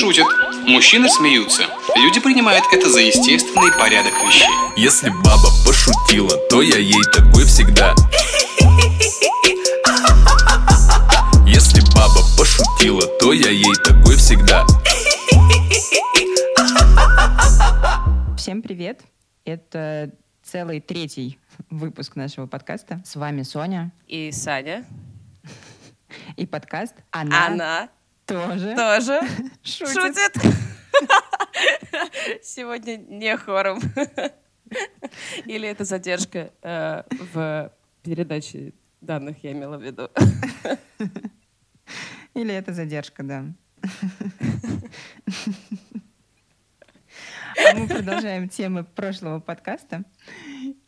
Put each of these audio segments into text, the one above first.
шутят, мужчины смеются. Люди принимают это за естественный порядок вещей. Если баба пошутила, то я ей такой всегда. Если баба пошутила, то я ей такой всегда. Всем привет! Это целый третий выпуск нашего подкаста. С вами Соня И Саня. и подкаст «Она, Она тоже тоже шутит». шутит. Сегодня не хором. Или это задержка э, в передаче данных, я имела в виду. Или это задержка, да. А мы продолжаем темы прошлого подкаста.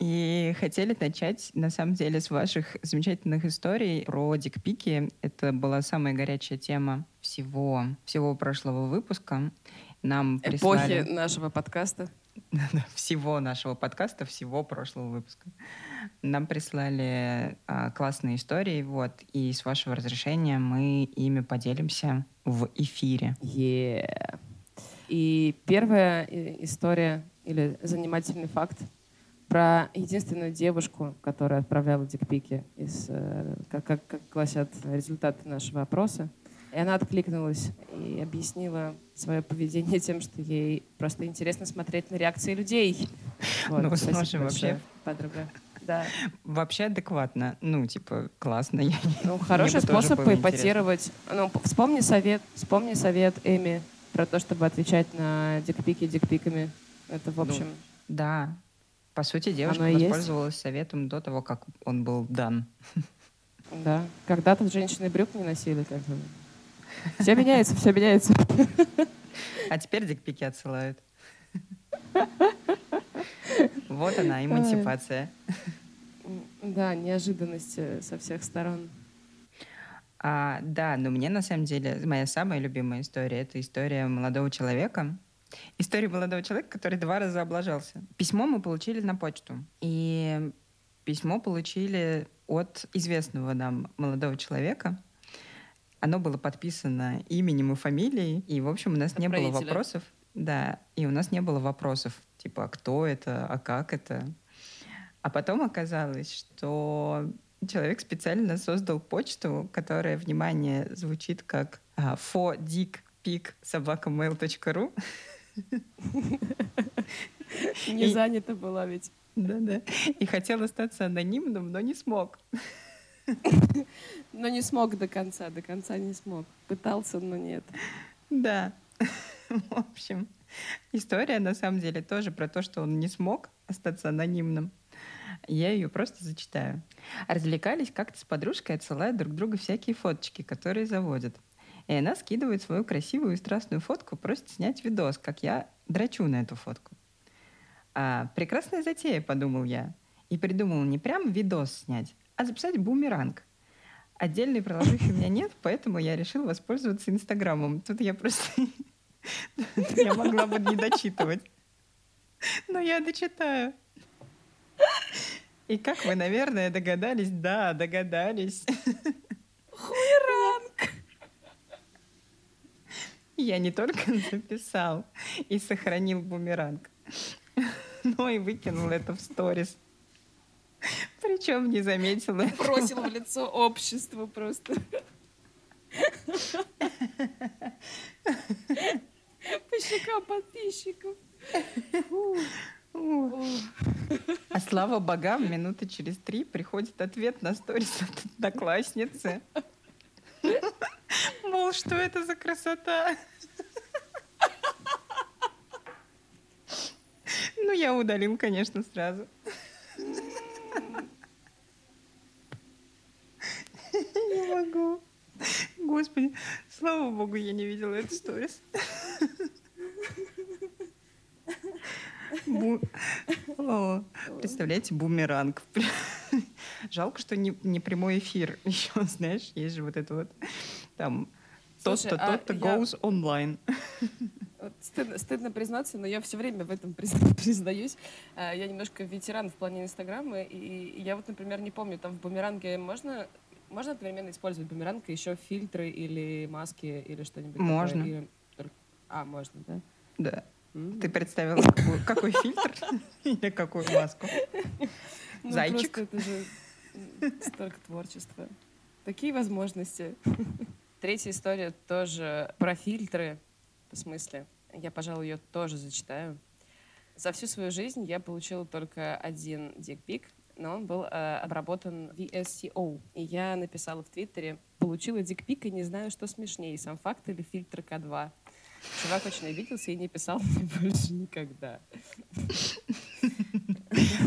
И хотели начать, на самом деле, с ваших замечательных историй про дикпики. Это была самая горячая тема всего, всего прошлого выпуска. Нам прислали... Эпохи нашего подкаста. всего нашего подкаста, всего прошлого выпуска. Нам прислали а, классные истории, вот, и с вашего разрешения мы ими поделимся в эфире. Yeah. И первая э, история или занимательный факт про единственную девушку, которая отправляла дикпики, из, э, как, как, как гласят результаты нашего опроса. И она откликнулась и объяснила свое поведение тем, что ей просто интересно смотреть на реакции людей. Ну, спасибо слушай, большое, вообще- подруга. Да. Вообще адекватно. Ну, типа, классно. Ну, хороший способ было поэпатировать. Ну, вспомни совет, вспомни совет Эми про то, чтобы отвечать на дикпики дикпиками. Это, в Ну, общем, Да. По сути, девушка Оно и есть. воспользовалась советом до того, как он был дан. да. Когда-то женщины брюк не носили. Как бы. Все меняется, все меняется. А теперь дикпики отсылают. Вот она, эмансипация. Да, неожиданность со всех сторон. А, да, но мне на самом деле моя самая любимая история это история молодого человека. История молодого человека, который два раза облажался. Письмо мы получили на почту. И письмо получили от известного нам молодого человека. Оно было подписано именем и фамилией. И, в общем, у нас не было вопросов. Да, и у нас не было вопросов, типа, а кто это, а как это. А потом оказалось, что человек специально создал почту, которая, внимание, звучит как а, fodickpic.sobakamail.ru. Не занята была ведь. Да-да. И хотел остаться анонимным, но не смог. Но не смог до конца, до конца не смог. Пытался, но нет. Да. В общем, история на самом деле тоже про то, что он не смог остаться анонимным. Я ее просто зачитаю. Развлекались как-то с подружкой, отсылая друг другу всякие фоточки, которые заводят. И она скидывает свою красивую и страстную фотку, просит снять видос, как я драчу на эту фотку. А, прекрасная затея, подумал я. И придумал не прям видос снять, а записать бумеранг. Отдельной приложухи у меня нет, поэтому я решил воспользоваться Инстаграмом. Тут я просто... Я могла бы не дочитывать. Но я дочитаю. И как вы, наверное, догадались, да, догадались. Я не только записал и сохранил бумеранг, но и выкинул это в сторис. Причем не заметила. Бросил в лицо обществу просто. По щекам подписчиков. А слава богам, минуты через три приходит ответ на сторис от одноклассницы. Мол, что это за красота? Ну, я удалил, конечно, сразу. Не могу. Господи, слава богу, я не видела эту сторис. Бу- О, Представляете, бумеранг. Жалко, что не, не прямой эфир. Еще, знаешь, есть же вот это вот там тот-то, а тот-то goes online. Вот стыдно, стыдно признаться, но я все время в этом призна- признаюсь. А, Я немножко ветеран в плане Инстаграма, и, я вот, например, не помню, там в бумеранге можно можно одновременно использовать бумеранг еще фильтры или маски или что-нибудь? такое? Можно. Или только- А, можно, да? Да. М. Ты представила, какой, какой фильтр или какую маску? Ну, Зайчик. это же столько творчества. Такие возможности. Третья история тоже про фильтры. В смысле, я, пожалуй, ее тоже зачитаю. За всю свою жизнь я получила только один дикпик, но он был э, обработан VSCO. И я написала в Твиттере, получила дикпик и не знаю, что смешнее, сам факт или фильтр К2. Чувак очень обиделся и не писал мне больше никогда.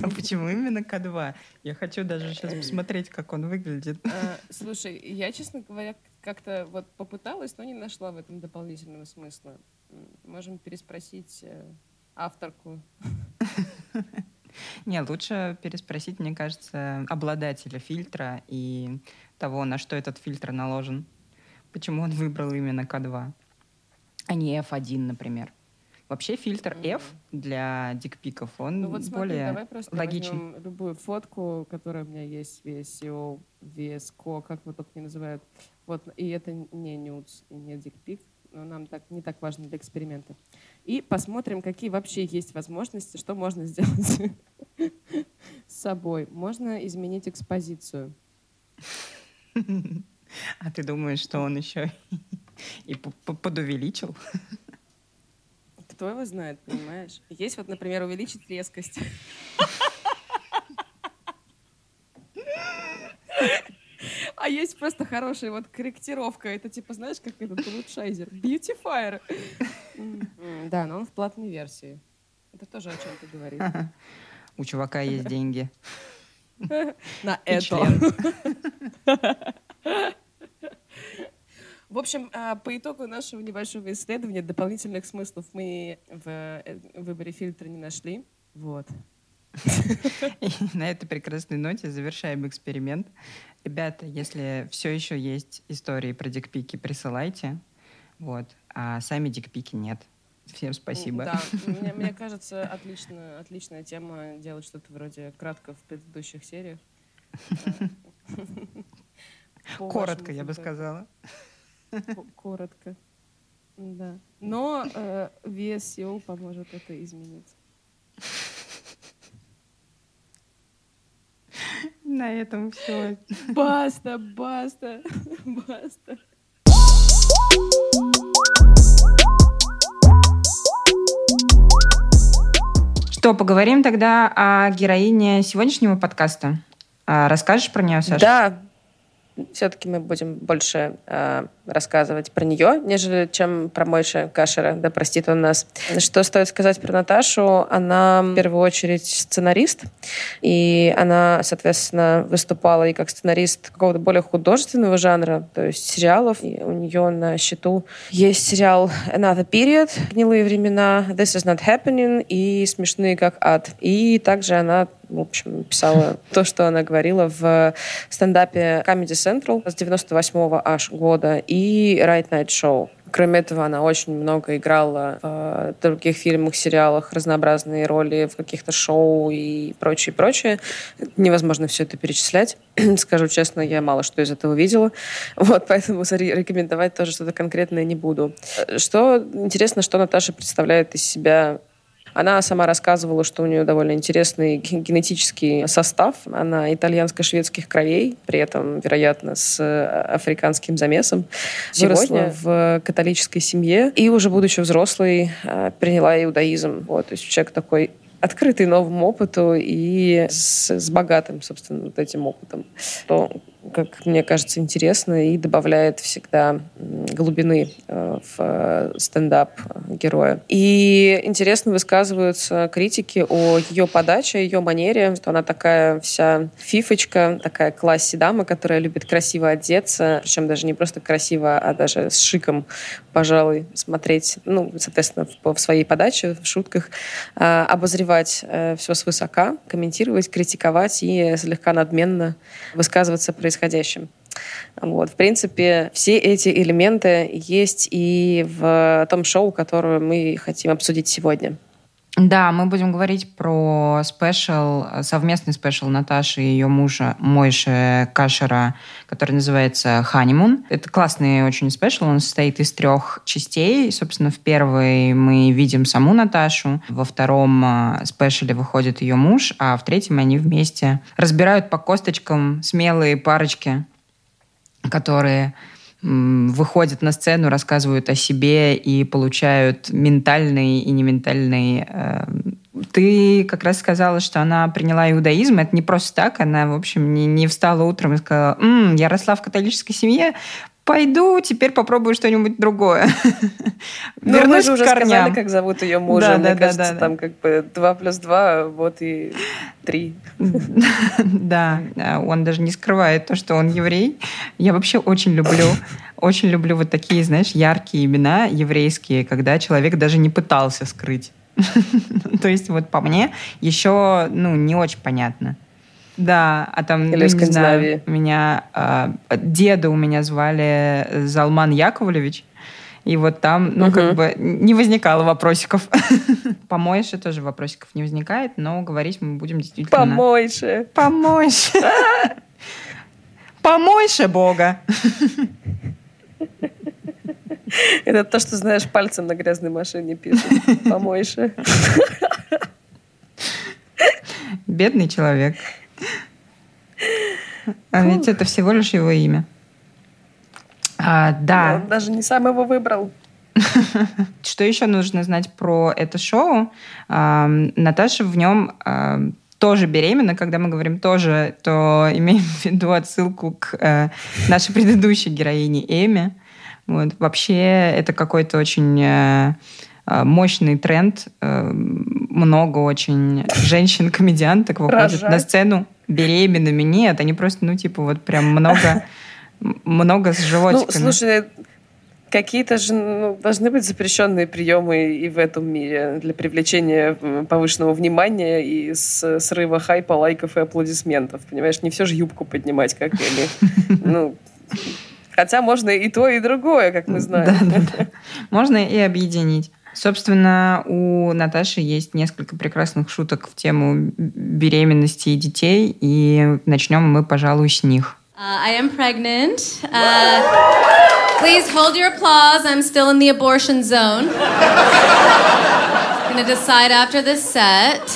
А почему именно К2? Я хочу даже сейчас посмотреть, как он выглядит. А, Слушай, я, честно говоря, как-то вот попыталась, но не нашла в этом дополнительного смысла. Можем переспросить э, авторку. Не, лучше переспросить, мне кажется, обладателя фильтра и того, на что этот фильтр наложен. Почему он выбрал именно К2, а не F1, например. Вообще фильтр F для дикпиков, он Ну вот смотри, более давай просто логичен. любую фотку, которая у меня есть VSCO, VSCO, как его только не называют. Вот, и это не нюдс, и не дикпик, но нам так не так важно для эксперимента. И посмотрим, какие вообще есть возможности, что можно сделать с собой. Можно изменить экспозицию. А ты думаешь, что он еще и подувеличил? Кто его знает, понимаешь? Есть вот, например, увеличить резкость. А есть просто хорошая вот корректировка. Это типа, знаешь, как этот улучшайзер. Beautifier. Да, но он в платной версии. Это тоже о чем-то говорит. У чувака есть деньги. На это. В общем, а, по итогу нашего небольшого исследования дополнительных смыслов мы в э, выборе фильтра не нашли. Вот. И на этой прекрасной ноте завершаем эксперимент. Ребята, если все еще есть истории про дикпики, присылайте. Вот. А сами дикпики нет. Всем спасибо. Да, мне, мне кажется, отлично, отличная тема делать что-то вроде кратко в предыдущих сериях. Коротко, я бы сказала. Ко- Коротко. Да. Но э, VSCO поможет это изменить. На этом все. Баста, баста, баста. Что, поговорим тогда о героине сегодняшнего подкаста? А, Расскажешь про нее, Саша? Да, все-таки мы будем больше э, рассказывать про нее, нежели чем про Мойша Кашера, да простит он нас. Что стоит сказать про Наташу? Она в первую очередь сценарист, и она, соответственно, выступала и как сценарист какого-то более художественного жанра, то есть сериалов. И у нее на счету есть сериал Another Period, Гнилые времена, This is not happening и Смешные как ад. И также она в общем, писала то, что она говорила в стендапе Comedy Central с 98 аж года и Right Night Show. Кроме этого, она очень много играла в других фильмах, сериалах, разнообразные роли в каких-то шоу и прочее, прочее. Невозможно все это перечислять. Скажу честно, я мало что из этого видела. Вот, поэтому рекомендовать тоже что-то конкретное не буду. Что интересно, что Наташа представляет из себя она сама рассказывала, что у нее довольно интересный ген- генетический состав. Она итальянско-шведских кровей, при этом, вероятно, с э, африканским замесом. Выросла в католической семье и уже будучи взрослой э, приняла иудаизм. Вот, то есть человек такой открытый новому опыту и с, с богатым, собственно, вот этим опытом. То, как мне кажется, интересно и добавляет всегда глубины э, в э, стендап героя. И интересно высказываются критики о ее подаче, ее манере, что она такая вся фифочка, такая класси дама, которая любит красиво одеться, причем даже не просто красиво, а даже с шиком, пожалуй, смотреть, ну, соответственно, в, своей подаче, в шутках, э, обозревать все свысока, комментировать, критиковать и слегка надменно высказываться о происходящем. Вот. В принципе, все эти элементы есть и в том шоу, которое мы хотим обсудить сегодня. Да, мы будем говорить про special, совместный special Наташи и ее мужа Мойши Кашера, который называется «Ханимун». Это классный очень спешл, он состоит из трех частей. Собственно, в первой мы видим саму Наташу, во втором а, спешле выходит ее муж, а в третьем они вместе разбирают по косточкам смелые парочки, которые выходят на сцену, рассказывают о себе и получают ментальный и нементальный... Э, ты как раз сказала, что она приняла иудаизм. Это не просто так. Она, в общем, не, не встала утром и сказала, М, я росла в католической семье, пойду, теперь попробую что-нибудь другое. Ну, мы же уже корням. сказали, как зовут ее мужа. Да, Мне да, кажется, да, там как бы два плюс два, вот и три. Да, он даже не скрывает то, что он еврей. Я вообще очень люблю очень люблю вот такие, знаешь, яркие имена еврейские, когда человек даже не пытался скрыть. То есть вот по мне еще, ну, не очень понятно. Да, а там, Или ну, не знаю, меня э, деда у меня звали Залман Яковлевич. И вот там, ну, угу. как бы не возникало вопросиков. По Мойше тоже вопросиков не возникает, но говорить мы будем действительно... По Мойше. По Мойше. По Мойше Бога. Это то, что, знаешь, пальцем на грязной машине пишет. По Мойше. Бедный человек. А ведь это всего лишь его имя. А, да. Он даже не сам его выбрал. Что еще нужно знать про это шоу? А, Наташа в нем а, тоже беременна. Когда мы говорим «тоже», то имеем в виду отсылку к э, нашей предыдущей героине Эми. Вот. Вообще это какой-то очень э, э мощный тренд. Много очень женщин-комедианток выходят Рожать. на сцену беременными. Нет, они просто, ну, типа, вот прям много, много с животиками. Ну, слушай, какие-то же ну, должны быть запрещенные приемы и в этом мире для привлечения повышенного внимания и с срыва хайпа, лайков и аплодисментов. Понимаешь, не все же юбку поднимать, как или... Ну, хотя можно и то, и другое, как мы знаем. Да, да, да. Можно и объединить. Собственно, у Наташи есть несколько прекрасных шуток в тему беременности и детей, и начнем мы, пожалуй, с них. Uh, I am pregnant. Uh, please hold your applause. I'm still in the abortion zone. Gonna decide after the set.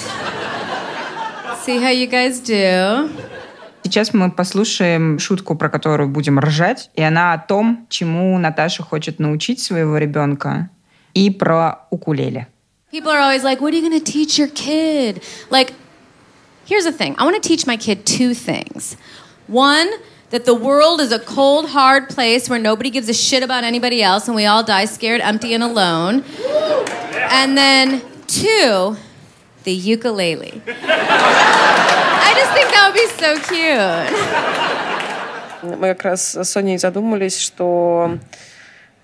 See how you guys do. Сейчас мы послушаем шутку, про которую будем ржать, и она о том, чему Наташа хочет научить своего ребенка и про укулеле. People are always like, what are you going to teach your kid? Like, here's the thing. I want to teach my kid two things. One, that the world is a cold, hard place where nobody gives a shit about anybody else and we all die scared, empty, and alone. And then two, the ukulele. I just think that would be so cute. Мы как раз с Соней задумались, что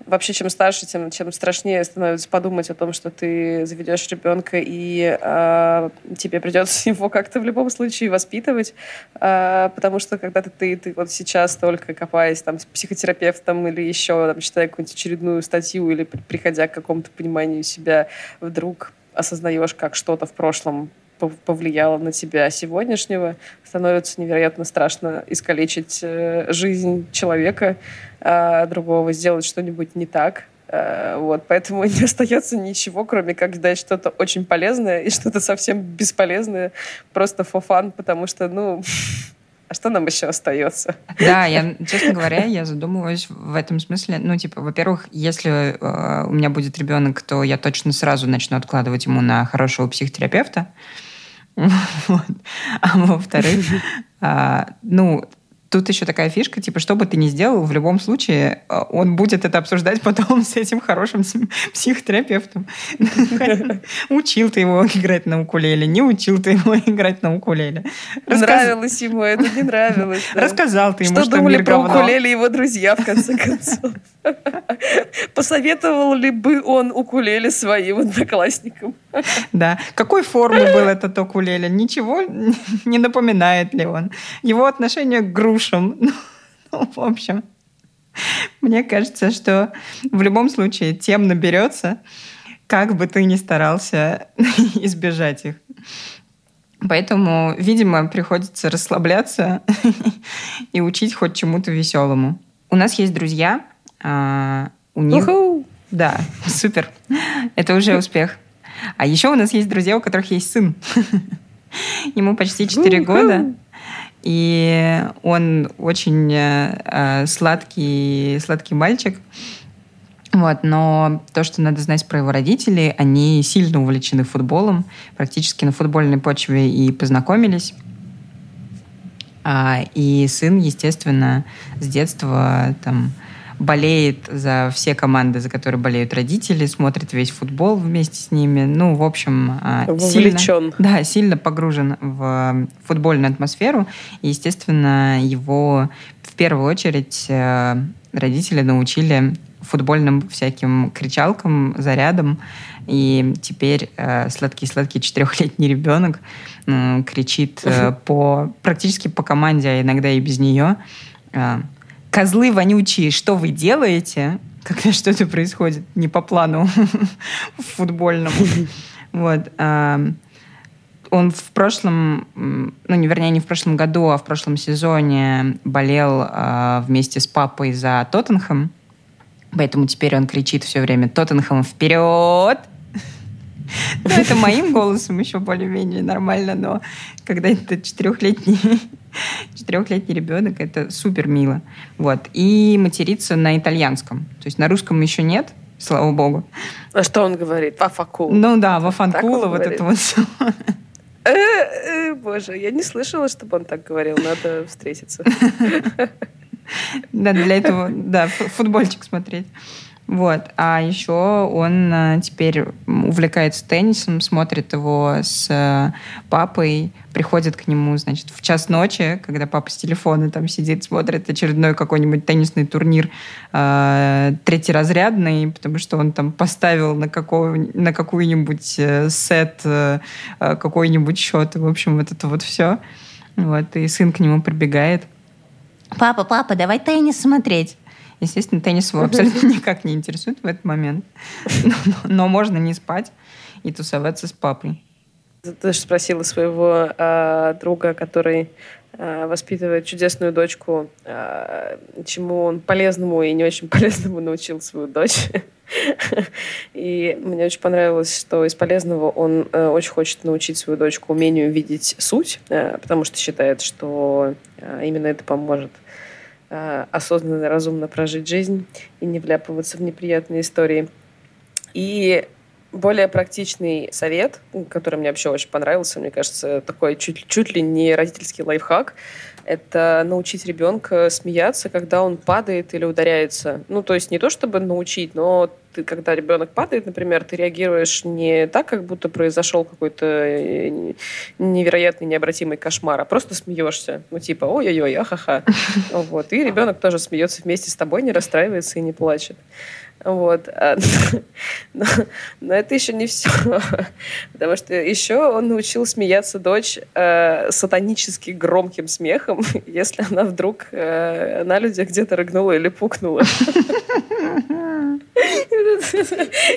вообще, чем старше, тем чем страшнее становится подумать о том, что ты заведешь ребенка, и э, тебе придется его как-то в любом случае воспитывать, э, потому что когда ты, ты, ты вот сейчас только копаясь там с психотерапевтом или еще там, читая какую-нибудь очередную статью или приходя к какому-то пониманию себя, вдруг осознаешь, как что-то в прошлом повлияло на тебя сегодняшнего, становится невероятно страшно искалечить э, жизнь человека э, другого, сделать что-нибудь не так. Э, вот, поэтому не остается ничего, кроме как дать что-то очень полезное и что-то совсем бесполезное, просто fun, потому что, ну, а что нам еще остается? Да, я, честно говоря, я задумываюсь в этом смысле. Ну, типа, во-первых, если э, у меня будет ребенок, то я точно сразу начну откладывать ему на хорошего психотерапевта. Вот. А во-вторых, а, ну, Тут еще такая фишка, типа, что бы ты ни сделал, в любом случае а, он будет это обсуждать потом с этим хорошим психотерапевтом. Учил ты его играть на укулеле, не учил ты его играть на укулеле. Нравилось ему это, не нравилось. Рассказал ты ему, что думали про укулеле его друзья, в конце концов. Посоветовал ли бы он укулеле своим одноклассникам? Да. Какой формы был этот укулеле? Ничего не напоминает ли он? Его отношение к гру грушам. Ну, в общем, мне кажется, что в любом случае тем наберется. как бы ты ни старался избежать их. Поэтому, видимо, приходится расслабляться и учить хоть чему-то веселому. У нас есть друзья, а, у них... Да, супер. Это уже успех. А еще у нас есть друзья, у которых есть сын. Ему почти 4 года. И он очень э, сладкий, сладкий мальчик. Вот, но то, что надо знать про его родителей, они сильно увлечены футболом, практически на футбольной почве и познакомились. А, и сын, естественно, с детства там болеет за все команды, за которые болеют родители, смотрит весь футбол вместе с ними. Ну, в общем, а, Вовлечен. сильно, да, сильно погружен в футбольную атмосферу. И, естественно, его в первую очередь э, родители научили футбольным всяким кричалкам, зарядам. И теперь э, сладкий-сладкий четырехлетний ребенок э, кричит э, по практически по команде, а иногда и без нее. Э, Козлы вонючие, что вы делаете? Когда что-то происходит не по плану футбольному. Вот. Он в прошлом, ну, не вернее, не в прошлом году, а в прошлом сезоне болел э, вместе с папой за Тоттенхэм. Поэтому теперь он кричит все время «Тоттенхэм вперед!» Ну, это моим голосом еще более-менее нормально, но когда это четырехлетний, четырехлетний ребенок, это супер мило. Вот. И материться на итальянском. То есть на русском еще нет, слава богу. А что он говорит? Вафакул. Ну да, вафанкула, вот это вот все. Э, э, боже, я не слышала, чтобы он так говорил. Надо встретиться. Да, для этого, да, футбольчик смотреть. Вот. А еще он э, теперь увлекается теннисом, смотрит его с э, папой, приходит к нему, значит, в час ночи, когда папа с телефона там сидит, смотрит очередной какой-нибудь теннисный турнир э, третьеразрядный, потому что он там поставил на, какого, на какую-нибудь э, сет какой-нибудь счет. В общем, вот это вот все. Вот. И сын к нему прибегает – папа, папа, давай теннис смотреть. Естественно, теннис его абсолютно никак не интересует в этот момент. Но, но, но можно не спать и тусоваться с папой. Ты же спросила своего э, друга, который э, воспитывает чудесную дочку, э, чему он полезному и не очень полезному научил свою дочь. И мне очень понравилось, что из полезного он э, очень хочет научить свою дочку умению видеть суть, э, потому что считает, что э, именно это поможет осознанно, разумно прожить жизнь и не вляпываться в неприятные истории. И более практичный совет, который мне вообще очень понравился, мне кажется, такой чуть, чуть ли не родительский лайфхак, это научить ребенка смеяться, когда он падает или ударяется. Ну, то есть не то, чтобы научить, но ты, когда ребенок падает, например, ты реагируешь не так, как будто произошел какой-то э, невероятный, необратимый кошмар, а просто смеешься. Ну, типа, ой-ой-ой, ахаха. Вот. И ребенок тоже смеется вместе с тобой, не расстраивается и не плачет. Вот. А, но, но это еще не все. Потому что еще он научил смеяться дочь э, сатанически громким смехом, если она вдруг э, на людях где-то рыгнула или пукнула.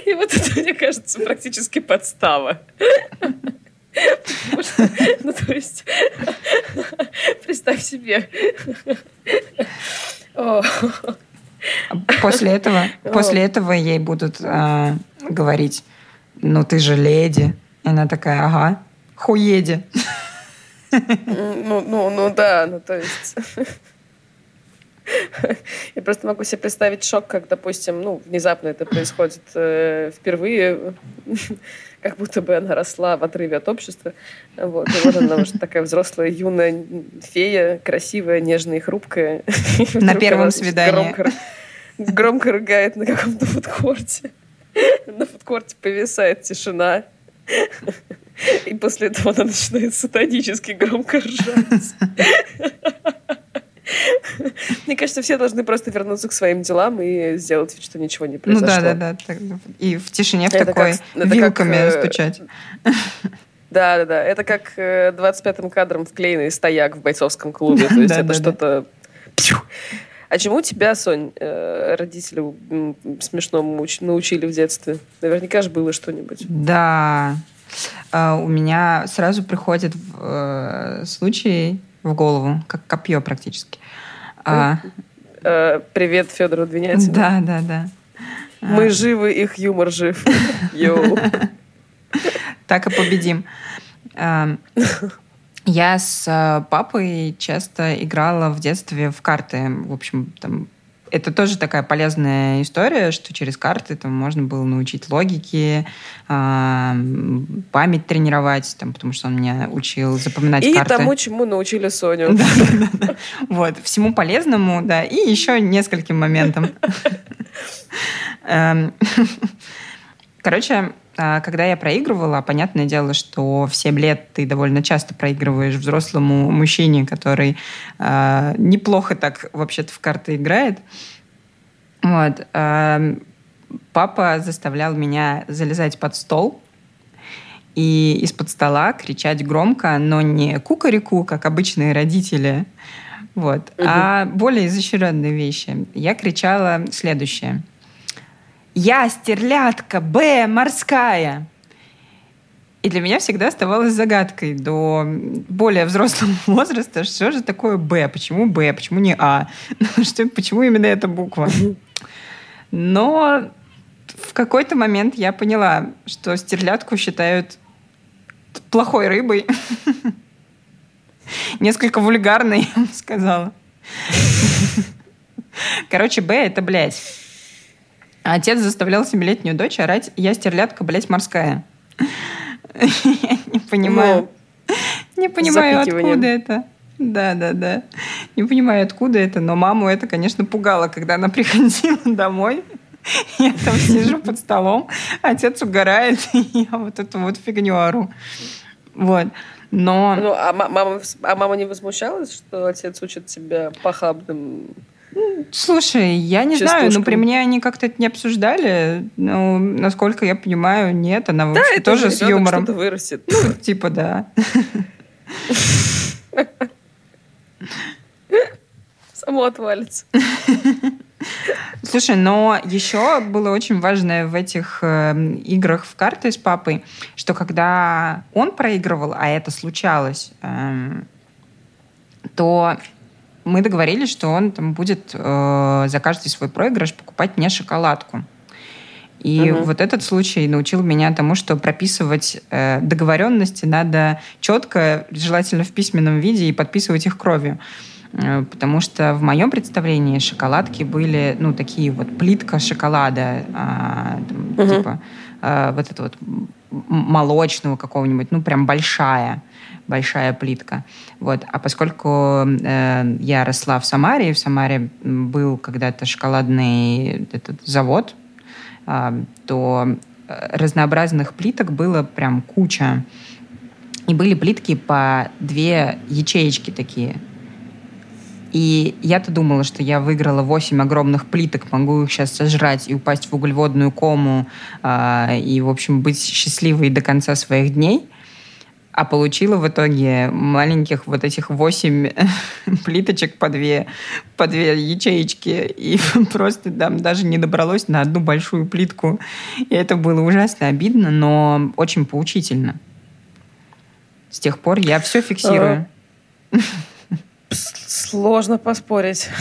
И вот это, мне кажется, практически подстава. ну, то есть, представь себе. После этого, после этого ей будут э, говорить, ну ты же леди. И она такая, ага, хуеди. Ну, ну, ну да, ну то есть... Я просто могу себе представить шок, как, допустим, ну, внезапно это происходит э, впервые, как будто бы она росла в отрыве от общества. Вот, и вот она уже такая взрослая, юная фея, красивая, нежная и хрупкая. На первом свидании. Громко, громко рыгает на каком-то фудкорте. На фудкорте повисает тишина. И после этого она начинает сатанически громко ржать. Мне кажется, все должны просто вернуться к своим делам и сделать вид, что ничего не произошло. Ну да, да, да. И в тишине в такой как, вилками как, э, стучать. Да, да, да. Это как 25-м э, кадром вклеенный стояк в бойцовском клубе. То есть это что-то... А чему тебя, Сонь, э, родители смешному уч- научили в детстве? Наверняка же было что-нибудь. Да. А, У меня сразу приходит случай в голову, как копье практически. А, Э, Привет Федору Двинятину. Да, да, да. Мы живы, их юмор жив. Йоу. Так и победим. А, Я с э, папой часто играла в детстве в карты. В общем, там это тоже такая полезная история, что через карты там можно было научить логике, а, память тренировать, там, потому что он меня учил запоминать И карты. тому, чему научили Соню. Вот, всему полезному, да, и еще нескольким моментам. Эм, Короче, а, когда я проигрывала, понятное дело, что в 7 лет ты довольно часто проигрываешь взрослому мужчине, который а, неплохо так вообще-то в карты играет. Вот. эм, Папа заставлял меня залезать под стол и из-под стола кричать громко, но не кукареку, как обычные родители, вот, а более изощренные вещи. Я кричала следующее. «Я стерлядка, Б, морская!» И для меня всегда оставалось загадкой до более взрослого возраста, что же такое «Б», почему «Б», почему не «А», что, почему именно эта буква. Но в какой-то момент я поняла, что стерлядку считают плохой рыбой. Несколько вульгарной, я бы сказала. Короче, Б — это, блядь. А Отец заставлял семилетнюю дочь орать «Я стерлядка, блядь, морская». Я не понимаю. Не понимаю, откуда это. Да, да, да. Не понимаю, откуда это, но маму это, конечно, пугало, когда она приходила домой. Я там сижу под столом, отец угорает, и я вот эту вот фигню ору. Вот. Но... Ну, а ма- мама, а мама не возмущалась, что отец учит тебя похабным? Слушай, я не знаю, но при мне они как-то это не обсуждали. Ну, насколько я понимаю, нет. Она Да, это тоже же с юмором. что-то вырастет. Ну, типа, да. Само отвалится. Слушай, но еще было очень важное в этих э, играх в карты с папой, что когда он проигрывал, а это случалось, эм, то мы договорились, что он там будет э, за каждый свой проигрыш покупать мне шоколадку. И Мгм. вот этот случай научил меня тому, что прописывать э, договоренности надо четко, желательно в письменном виде, и подписывать их кровью. Э, Потому что в моем представлении шоколадки были, ну, такие вот плитка шоколада, а, там, Мгм. типа э, вот это вот молочного какого-нибудь, ну, прям большая, большая плитка. Вот. А поскольку э, я росла в Самаре, и в Самаре был когда-то шоколадный этот завод, а, то э, разнообразных плиток было прям куча. И были плитки по две ячеечки такие. И я-то думала, что я выиграла 8 огромных плиток, могу их сейчас сожрать и упасть в углеводную кому, а, и, в общем, быть счастливой до конца своих дней. А получила в итоге маленьких вот этих 8 плиточек по две, по две ячеечки. И просто там даже не добралось на одну большую плитку. И это было ужасно обидно, но очень поучительно. С тех пор я все фиксирую. Сложно поспорить.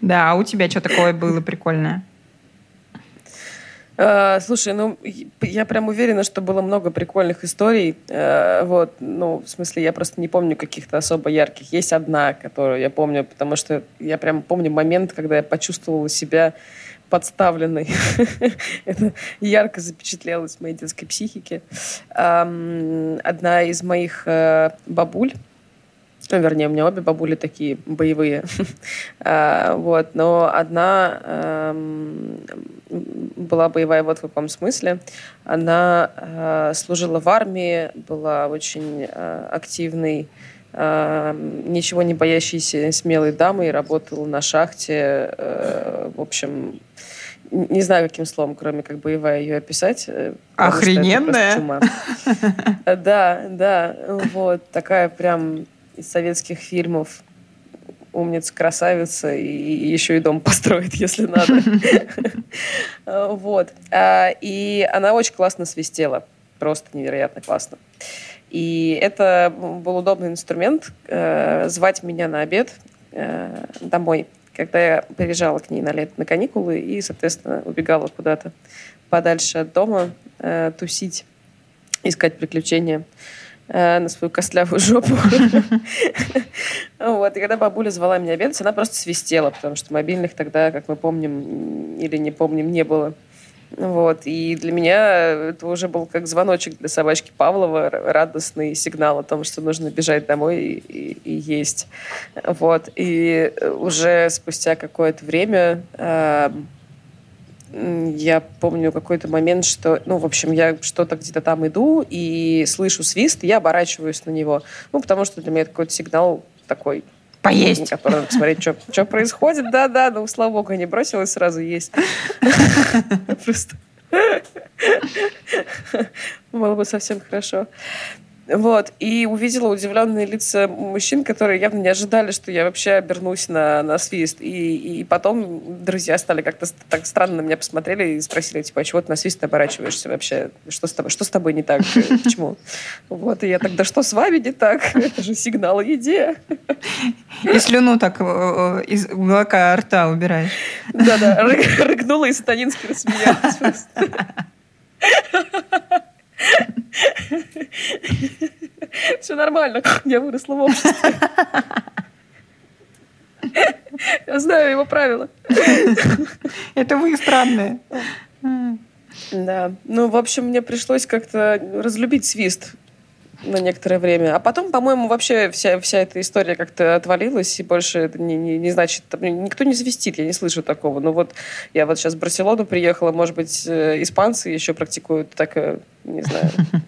Да, а у тебя что такое было прикольное? Э, Слушай, ну, я прям уверена, что было много прикольных историй. Э, Вот, ну, в смысле, я просто не помню каких-то особо ярких. Есть одна, которую я помню, потому что я прям помню момент, когда я почувствовала себя подставленной. Это ярко запечатлелось в моей детской психике. Одна из моих э, бабуль, ну, вернее, у меня обе бабули такие боевые. А, Вот. Но одна эм, была боевая вот в каком смысле. Она э, служила в армии, была очень э, активной, э, ничего не боящейся смелой дамой, работала на шахте. э, В общем, не знаю, каким словом, кроме как боевая ее описать. Охрененная? Да, да, вот такая прям из советских фильмов умница, красавица, и, и еще и дом построит, если надо. Вот. А, и она очень классно свистела. Просто невероятно классно. И это был удобный инструмент э, звать меня на обед э, домой, когда я приезжала к ней на лето на каникулы и, соответственно, убегала куда-то подальше от дома э, тусить, искать приключения на свою костлявую жопу. Вот. И когда бабуля звала меня обедать, она просто свистела, потому что мобильных тогда, как мы помним или не помним, не было. Вот. И для меня это уже был как звоночек для собачки Павлова, радостный сигнал о том, что нужно бежать домой и, и, и есть. Вот. И уже спустя какое-то время э, я помню какой-то момент, что, ну, в общем, я что-то где-то там иду и слышу свист, и я оборачиваюсь на него. Ну, потому что для меня это какой-то сигнал такой Поесть. Который, посмотреть, что, что происходит. Да-да, ну, слава богу, не бросилась сразу есть. Просто было бы совсем хорошо. Вот. И увидела удивленные лица мужчин, которые явно не ожидали, что я вообще обернусь на, на свист. И, и потом друзья стали как-то так странно на меня посмотрели и спросили, типа, а чего ты на свист оборачиваешься вообще? Что с тобой, что с тобой не так? Почему? Вот. И я тогда, что с вами не так? Это же сигнал еде. И слюну так э, э, из уголка рта убираешь. Да-да. Рыгнула и сатанински рассмеялась. Все нормально. Я выросла в обществе. Я знаю его правила. Это вы странные. Да. Ну, в общем, мне пришлось как-то разлюбить свист на некоторое время. А потом, по-моему, вообще вся, вся эта история как-то отвалилась, и больше это не, не, не значит... Никто не свистит, я не слышу такого. Но вот я вот сейчас в Барселону приехала, может быть, э, испанцы еще практикуют так, э, не знаю.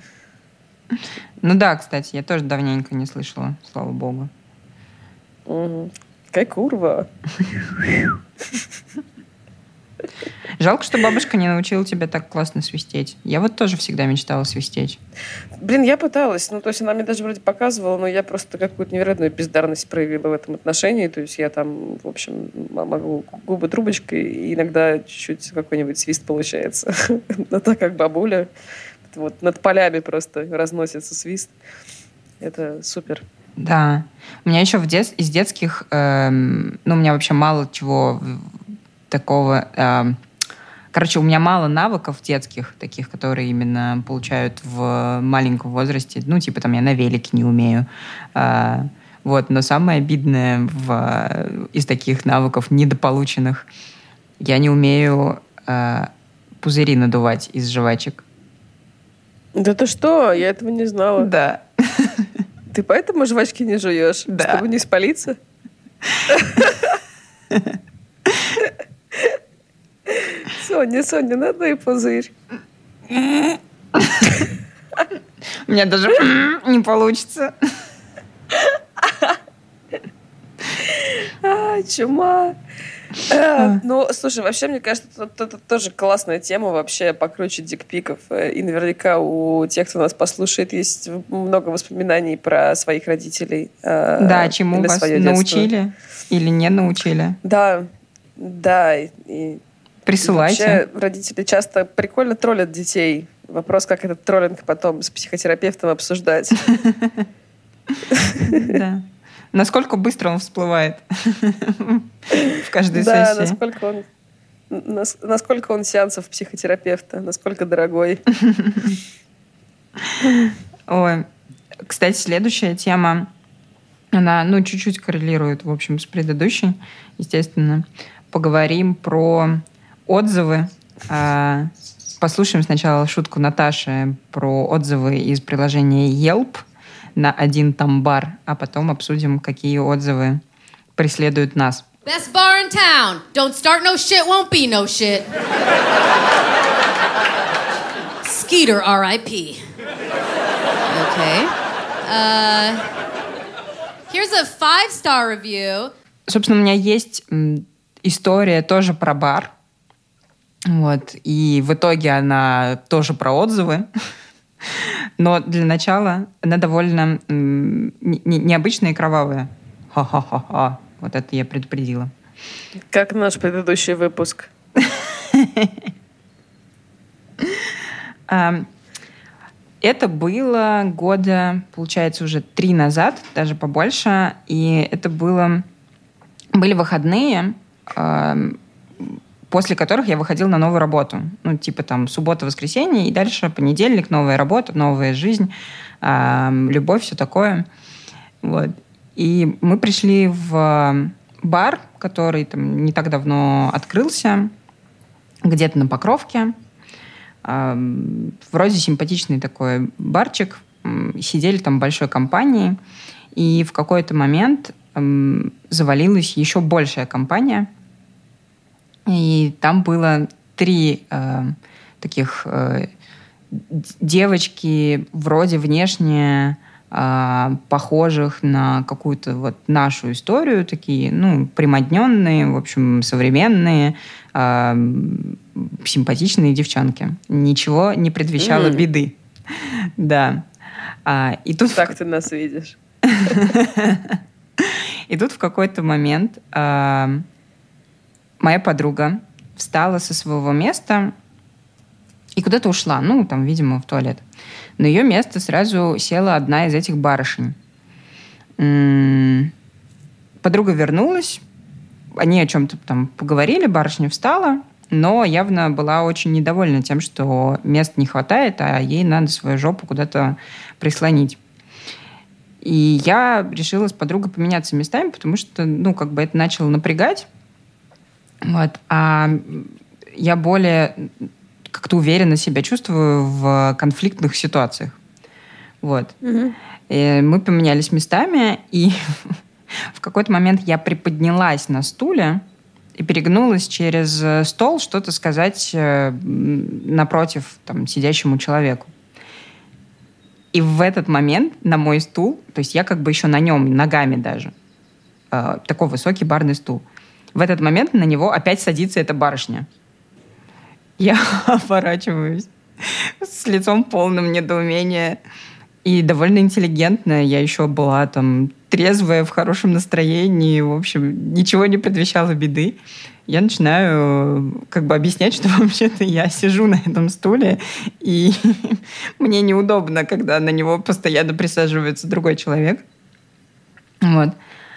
Ну да, кстати, я тоже давненько не слышала, слава богу. Какая курва. Жалко, что бабушка не научила тебя так классно свистеть. Я вот тоже всегда мечтала свистеть. Блин, я пыталась. Ну, то есть она мне даже вроде показывала, но я просто какую-то невероятную бездарность проявила в этом отношении. То есть я там, в общем, могу губы трубочкой, и иногда чуть-чуть какой-нибудь свист получается. Но так как бабуля, вот над полями просто разносится свист. Это супер. Да. У меня еще в дет... из детских... Эм, ну, у меня вообще мало чего такого... Эм, короче, у меня мало навыков детских, таких, которые именно получают в маленьком возрасте. Ну, типа, там, я на велике не умею. Э, вот. Но самое обидное в, из таких навыков недополученных, я не умею э, пузыри надувать из жвачек. Да ты что? Я этого не знала. Да. Ты поэтому жвачки не жуешь? Да. Чтобы не спалиться? Соня, Соня, надо и пузырь. У меня даже не получится. А, чума. Э, ну, слушай, вообще, мне кажется, это, это тоже классная тема вообще покруче дикпиков. Э, и наверняка у тех, кто нас послушает, есть много воспоминаний про своих родителей. Э, да, чему вас научили или не научили. Да, да. И, Присылайте. вообще, родители часто прикольно троллят детей. Вопрос, как этот троллинг потом с психотерапевтом обсуждать. Да. Насколько быстро он всплывает в каждой да, сессии. насколько он насколько он сеансов психотерапевта, насколько дорогой. Ой, кстати, следующая тема, она, ну, чуть-чуть коррелирует, в общем, с предыдущей, естественно. Поговорим про отзывы. А, послушаем сначала шутку Наташи про отзывы из приложения Yelp – на один тамбар, а потом обсудим, какие отзывы преследуют нас. Best bar in town. Don't start no shit, won't be no shit. Skeeter, R.I.P. Okay. Uh, here's a five-star review. Собственно, у меня есть история тоже про бар. Вот. И в итоге она тоже про отзывы. Но для начала она довольно не, необычная и кровавая. Ха-ха-ха-ха. Вот это я предупредила. Как наш предыдущий выпуск. Это было года, получается, уже три назад, даже побольше. И это было... Были выходные, после которых я выходила на новую работу. Ну, типа там суббота, воскресенье, и дальше понедельник, новая работа, новая жизнь, а, любовь, все такое. Вот. И мы пришли в бар, который там не так давно открылся, где-то на Покровке. Ам, Вроде симпатичный такой барчик. Сидели там большой компанией. И в какой-то момент м, завалилась еще большая компания. И там было три э, таких э, девочки, вроде внешне а, похожих на какую-то вот нашу историю, такие, ну, примодненные, в общем, современные, м, симпатичные девчонки. Ничего не предвещало М. беды. Да. А, и тут Так ты нас видишь. и тут в какой-то момент а, моя подруга встала со своего места и куда-то ушла. Ну, там, видимо, в туалет. На ее место сразу села одна из этих барышень. Подруга вернулась, они о чем-то там поговорили, барышня встала, но явно была очень недовольна тем, что мест не хватает, а ей надо свою жопу куда-то прислонить. И я решила с подругой поменяться местами, потому что, ну, как бы это начало напрягать. Вот. А я более как-то уверенно себя чувствую в конфликтных ситуациях. Вот. И мы поменялись местами, и в какой-то момент я приподнялась на стуле и перегнулась через э, стол что-то сказать э, напротив там, сидящему человеку. И в этот момент на мой стул, то есть я как бы еще на нем, ногами даже, э, такой высокий барный стул, в этот момент на него опять садится эта барышня. Я оборачиваюсь с лицом полным недоумения. И довольно интеллигентная. Я еще была там трезвая, в хорошем настроении. В общем, ничего не предвещало беды. Я начинаю как бы объяснять, что вообще-то я сижу на этом стуле, и мне неудобно, когда на него постоянно присаживается другой человек. Вот.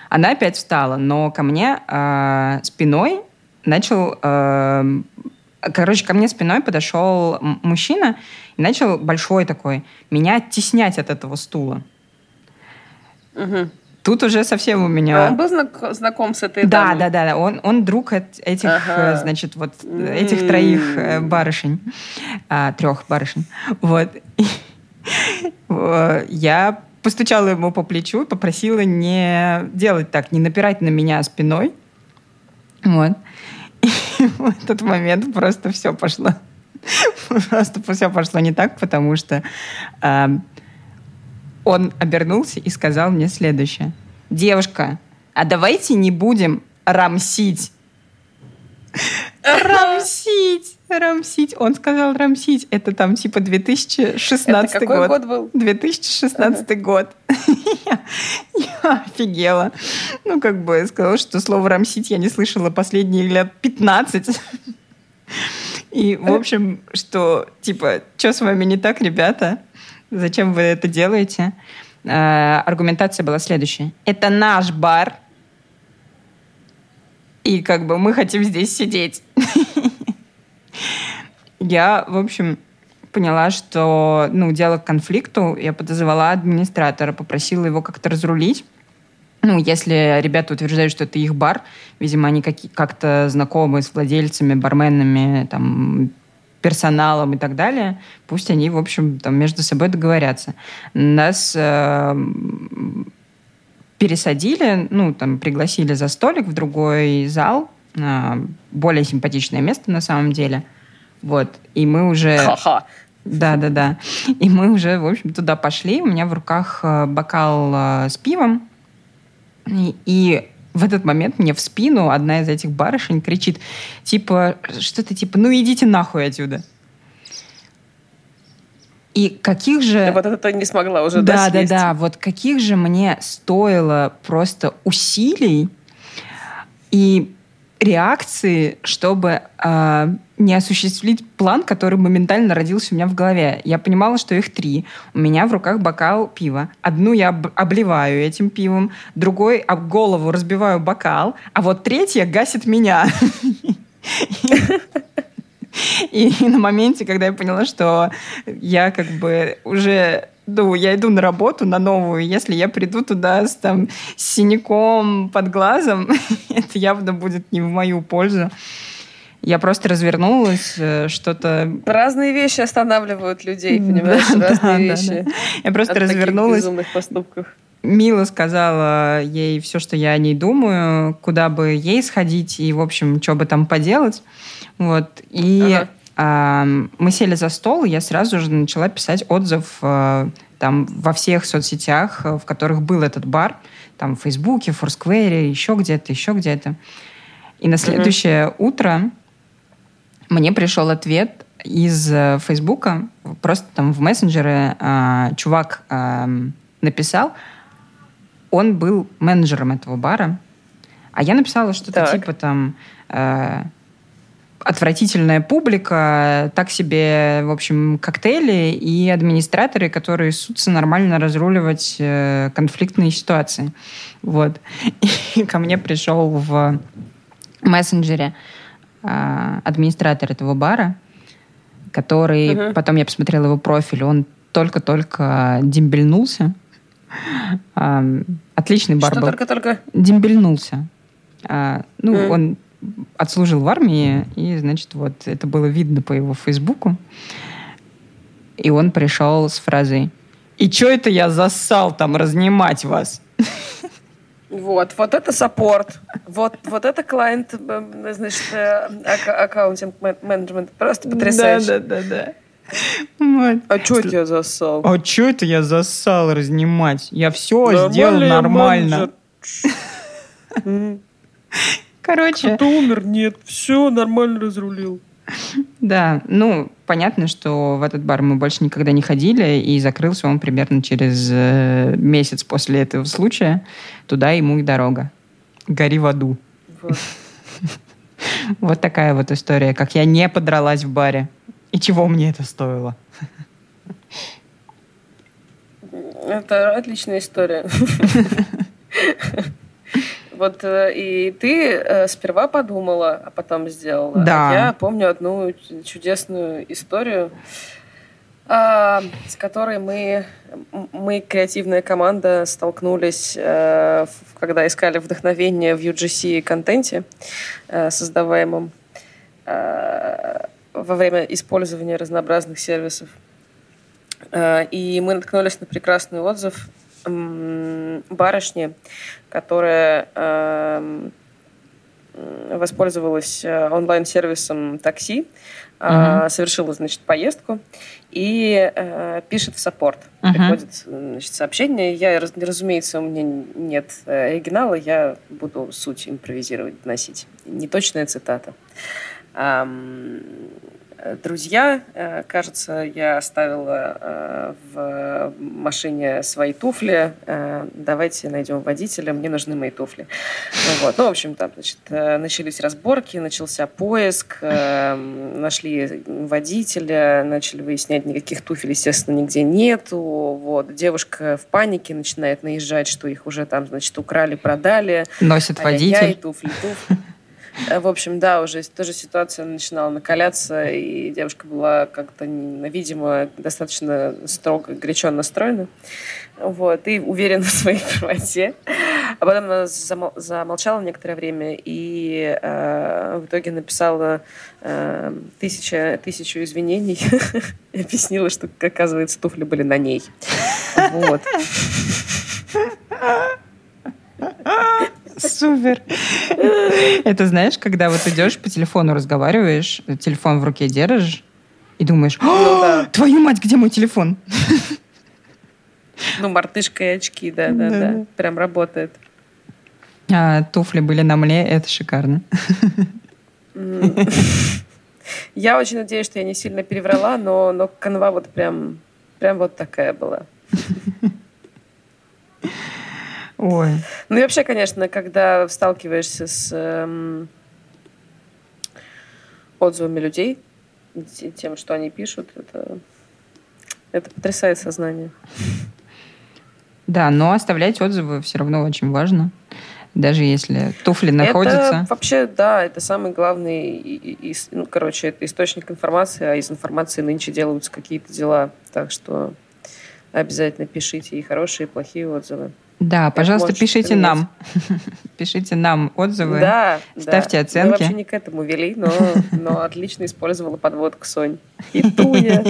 Она опять встала, но ко мне э, спиной начал... э, короче, ко мне спиной подошел мужчина и начал большой такой меня оттеснять от этого стула. Мгм. Тут уже совсем у А меня... он был знак- знаком с этой Да, дамой? да, да, да. Он, он друг от этих, Ага. э, значит, вот э, этих троих э, барышень, а, трех барышень. Вот. Я постучала ему по плечу и попросила не делать так, не напирать на меня спиной. Вот. И в этот момент просто все пошло. Просто все пошло не так, потому что а, он обернулся и сказал мне следующее. Девушка, а давайте не будем рамсить. Рамсить, рамсить. Он сказал рамсить. Это там типа 2016 Это какой год. год был? 2016 год. Я, я офигела. Ну, как бы я сказала, что слово рамсить я не слышала последние лет 15. И, в общем, что, типа, что с вами не так, ребята? Зачем вы это делаете? Э, аргументация была следующая. Это наш бар. И как бы мы хотим здесь сидеть. Я, в общем, поняла, что, ну, дело к конфликту. Я подозвала администратора, попросила его как-то разрулить. Ну, если ребята утверждают, что это их бар, видимо, они как-то знакомы с владельцами, барменами, там, персоналом и так далее, пусть они, в общем, там между собой договорятся. Нас э, пересадили, ну, там, пригласили за столик в другой зал, на более симпатичное место на самом деле. Вот. И мы уже... Ха-ха. Да, да, да. И мы уже, в общем, туда пошли. У меня в руках э, бокал э, с пивом. И, и в этот момент мне в спину одна из этих барышень кричит, типа, что-то типа, ну идите нахуй отсюда. И каких же... Ты вот это не смогла уже Да, да, съесть. да. Вот каких же мне стоило просто усилий и реакции, чтобы э, не осуществить план, который моментально родился у меня в голове. Я понимала, что их три. У меня в руках бокал пива. Одну я об- обливаю этим пивом, другой об голову разбиваю бокал, а вот третья гасит меня. И на моменте, когда я поняла, что я как бы уже ну, я иду на работу, на новую, если я приду туда с, там, с синяком под глазом, это явно будет не в мою пользу. Я просто развернулась, э, что-то... Разные вещи останавливают людей, понимаешь? Да, Разные да, вещи. да, да. Я просто от таких развернулась. безумных поступков. Мила сказала ей все, что я о ней думаю, куда бы ей сходить и, в общем, что бы там поделать. Вот. И Ага. а, мы сели за стол, и я сразу же начала писать отзыв а, там во всех соцсетях, а, в которых был этот бар, там в Фейсбуке, в Форсквере, еще где-то, еще где-то. И на следующее утро мне пришел ответ из э, Фейсбука, просто там в мессенджеры а, чувак ам, написал, он был менеджером этого бара, а я написала что-то типа там э, отвратительная публика, так себе, в общем, коктейли и администраторы, которые ссутся нормально разруливать э, конфликтные ситуации. Вот. И ко мне пришел в мессенджере администратор этого бара, который, Мгм. потом я посмотрела его профиль, он только-только дембельнулся. Ам, Отличный бар Что был только-только... дембельнулся. А, ну, Мгм. он отслужил в армии, и, значит, вот это было видно по его фейсбуку. И он пришел с фразой «И чё это я зассал там разнимать вас?» Вот, вот это support. Вот, вот это клиент, э, значит, э, accounting man- management. Просто потрясающе. Да-да-да. Вот. А что тебя засал? А чё это я зассал разнимать? Я все сделал нормально. Короче, Кто умер? Нет, все нормально разрулил. Да, ну, понятно, что в этот бар мы больше никогда не ходили, и закрылся он примерно через э, месяц после этого случая. Туда ему и дорога. Гори в аду. Вот. Вот такая вот история, как я не подралась в баре. И чего мне это стоило? Это отличная история. Вот э, и ты э, сперва подумала, а потом сделала. Да. А Я помню одну чудесную историю, а, с которой мы, мы, креативная команда, столкнулись, э, когда искали вдохновение в UGC-контенте, э, создаваемом во время использования разнообразных сервисов. И мы наткнулись на прекрасный отзыв барышни, которая эм, воспользовалась э, онлайн-сервисом такси, Мгм. совершила, значит, поездку и э, пишет в саппорт. Мгм. Приходит значит, сообщение. Я, раз- разумеется, у меня нет э, оригинала, я буду суть импровизировать, доносить. Неточная цитата. Друзья, э, кажется, я оставила э, в машине свои туфли. Э, Давайте найдем водителя, мне нужны мои туфли. Ну, вот. ну в общем, там, значит, начались разборки, начался поиск, нашли водителя, начали выяснять, никаких туфель, естественно, нигде нету. Вот. Девушка в панике начинает наезжать, что их уже там, значит, украли, продали. Носит водитель. туфли, туфли. Э, В общем, да, уже тоже ситуация начинала накаляться, и девушка была как-то, видимо, достаточно строго, горячо настроена. Вот, и уверена в своей правоте. А потом она замол- замолчала некоторое время и э, в итоге написала э, тысяча, тысячу извинений и объяснила, что, оказывается, туфли были на ней. Вот. Супер. Это знаешь, когда вот идешь по телефону разговариваешь, телефон в руке держишь и думаешь, Ну да. «О, твою мать, где мой телефон? Ну, мартышка и очки, да, да, да. Прям работает. А туфли были на мне, это шикарно. Я очень надеюсь, что я не сильно переврала, но, но канва вот прям, прям вот такая была. Ой. Ну и вообще, конечно, когда сталкиваешься с эм, отзывами людей, те- тем, что они пишут, это, это потрясает сознание. Да, но оставлять отзывы все равно очень важно. Даже если туфли находятся. Это вообще, да, это самый главный, и- ну, короче, это источник информации, а из информации нынче делаются какие-то дела. Так что обязательно пишите и хорошие, и плохие отзывы. Да, пожалуйста, пишите поменять. нам. Пишите нам отзывы. Да, ставьте да. оценки. Мы вообще не к этому вели, но, но отлично использовала подводку Сонь. И Туня.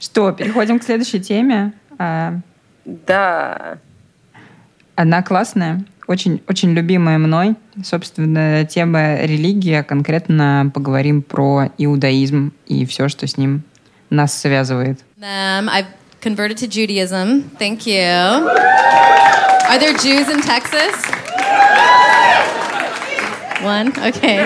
Что, переходим к следующей теме. А, Да. Она классная, очень, очень любимая мной. Собственно, тема религия. Конкретно поговорим про иудаизм и все, что с ним нас связывает. Them. I've converted to Judaism. Thank you. Are there Jews in Texas? One? Okay.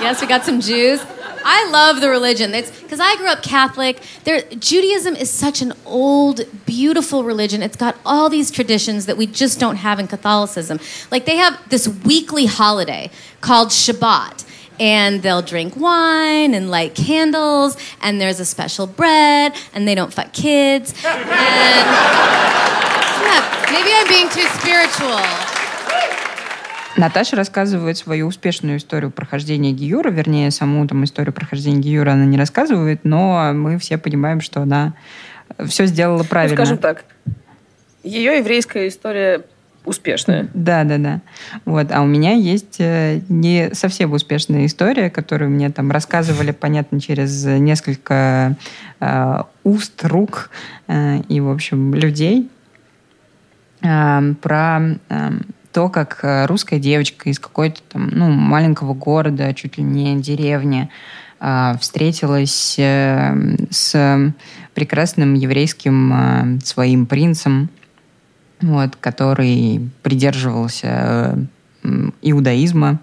Yes, we got some Jews. I love the religion. It's because I grew up Catholic. There, Judaism is such an old, beautiful religion. It's got all these traditions that we just don't have in Catholicism. Like they have this weekly holiday called Shabbat. And they'll drink wine and light candles, and there's a special bread, and they don't fuck kids. And yeah, maybe I'm being too spiritual. Наташа рассказывает свою успешную историю прохождения Гиюра, вернее, саму там историю прохождения Гиюра она не рассказывает, но мы все понимаем, что она все сделала Ну, правильно. скажем так, ее еврейская история успешная. Да, да, да. Вот. А у меня есть э, не совсем успешная история, которую мне там рассказывали, понятно, через несколько э, уст, рук э, и, в общем, людей э, про э, то, как э, русская девочка из какой-то там, ну, маленького города, чуть ли не деревни, э, встретилась с прекрасным еврейским своим принцем, вот, который придерживался э, иудаизма,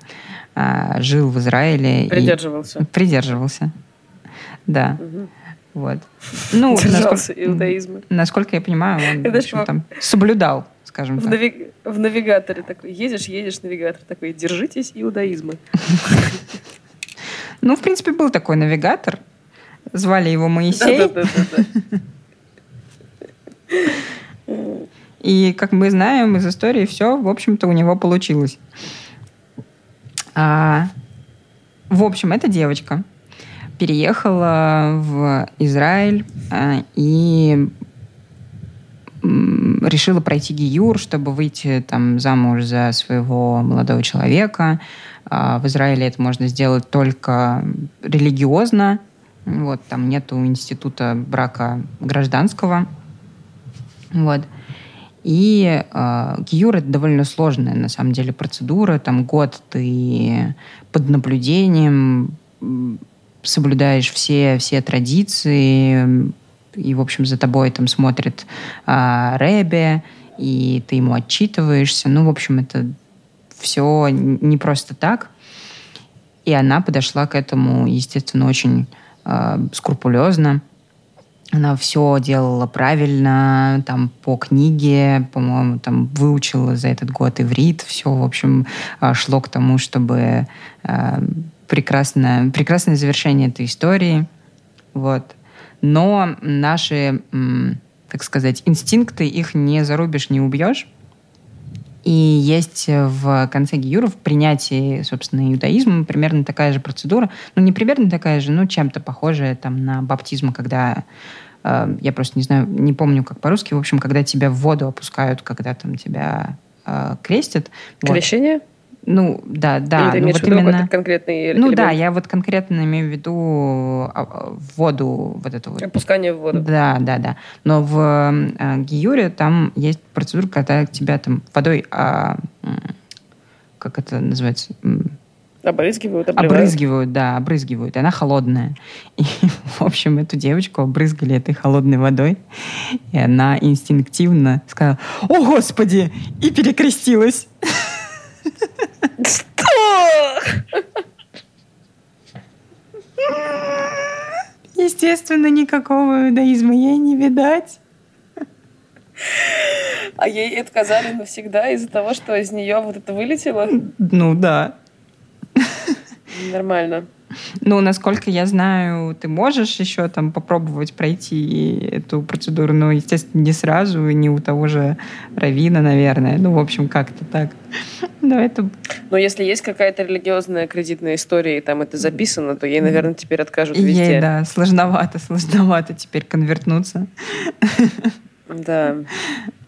а, жил в Израиле. и- Придерживался. Придерживался. Да. Вот. Ну, Держался насколько, иудаизма. насколько я понимаю, он в общем, там соблюдал, скажем В, так. нави- в навигаторе такой, едешь, едешь, навигатор такой, держитесь иудаизма. Ну, в принципе, был такой навигатор. Звали его Моисей. Да-да-да-да. И, как мы знаем из истории, все, в общем-то, у него получилось. А, в общем, эта девочка переехала в Израиль а, и решила пройти гиюр, чтобы выйти там замуж за своего молодого человека. А, в Израиле это можно сделать только религиозно. Вот, там нету института брака гражданского. Вот. И э, гиюр это довольно сложная, на самом деле, процедура. Там год ты под наблюдением соблюдаешь все, все традиции, и, в общем, за тобой там смотрит э, Рэбе, и ты ему отчитываешься. Ну, в общем, это все не просто так. И она подошла к этому, естественно, очень э, скрупулезно. Она все делала правильно, там по книге, по-моему, там выучила за этот год иврит, все, в общем, э, шло к тому, чтобы э, прекрасное, прекрасное завершение этой истории. Вот. Но наши, так сказать, инстинкты, их не зарубишь, не убьешь. И есть в конце Гиюра, в принятии, собственно, иудаизма примерно такая же процедура. Ну, не примерно такая же, но чем-то похожая там на баптизм, когда э, я просто не знаю, не помню, как по-русски, в общем, когда тебя в воду опускают, когда там тебя э, крестят. Вот. Ну, да, да. Или ты ну, вот в виду именно... конкретный Ну да, элемент? я вот конкретно имею в виду а, а, воду, вот эту вот Опускание в воду. да, да, да. Но в э, Гиюре там есть процедура, когда тебя там водой, а, как это называется, Обрызгивают, обливают. обрызгивают, да, обрызгивают, и она холодная. И, в общем, эту девочку обрызгали этой холодной водой, и она инстинктивно сказала, о, Господи, и перекрестилась. Естественно, никакого иудаизма ей не видать. А ей отказали навсегда из-за того, что из нее вот это вылетело? Ну да. Нормально. Ну, насколько я знаю, ты можешь еще там попробовать пройти эту процедуру, но, естественно, не сразу, и не у того же Равина, наверное. Ну, в общем, как-то так. Но это... Но если есть какая-то религиозная кредитная история, и там это записано, то ей, наверное, теперь откажут везде. Ей, да, сложновато, сложновато теперь конвертнуться. Да.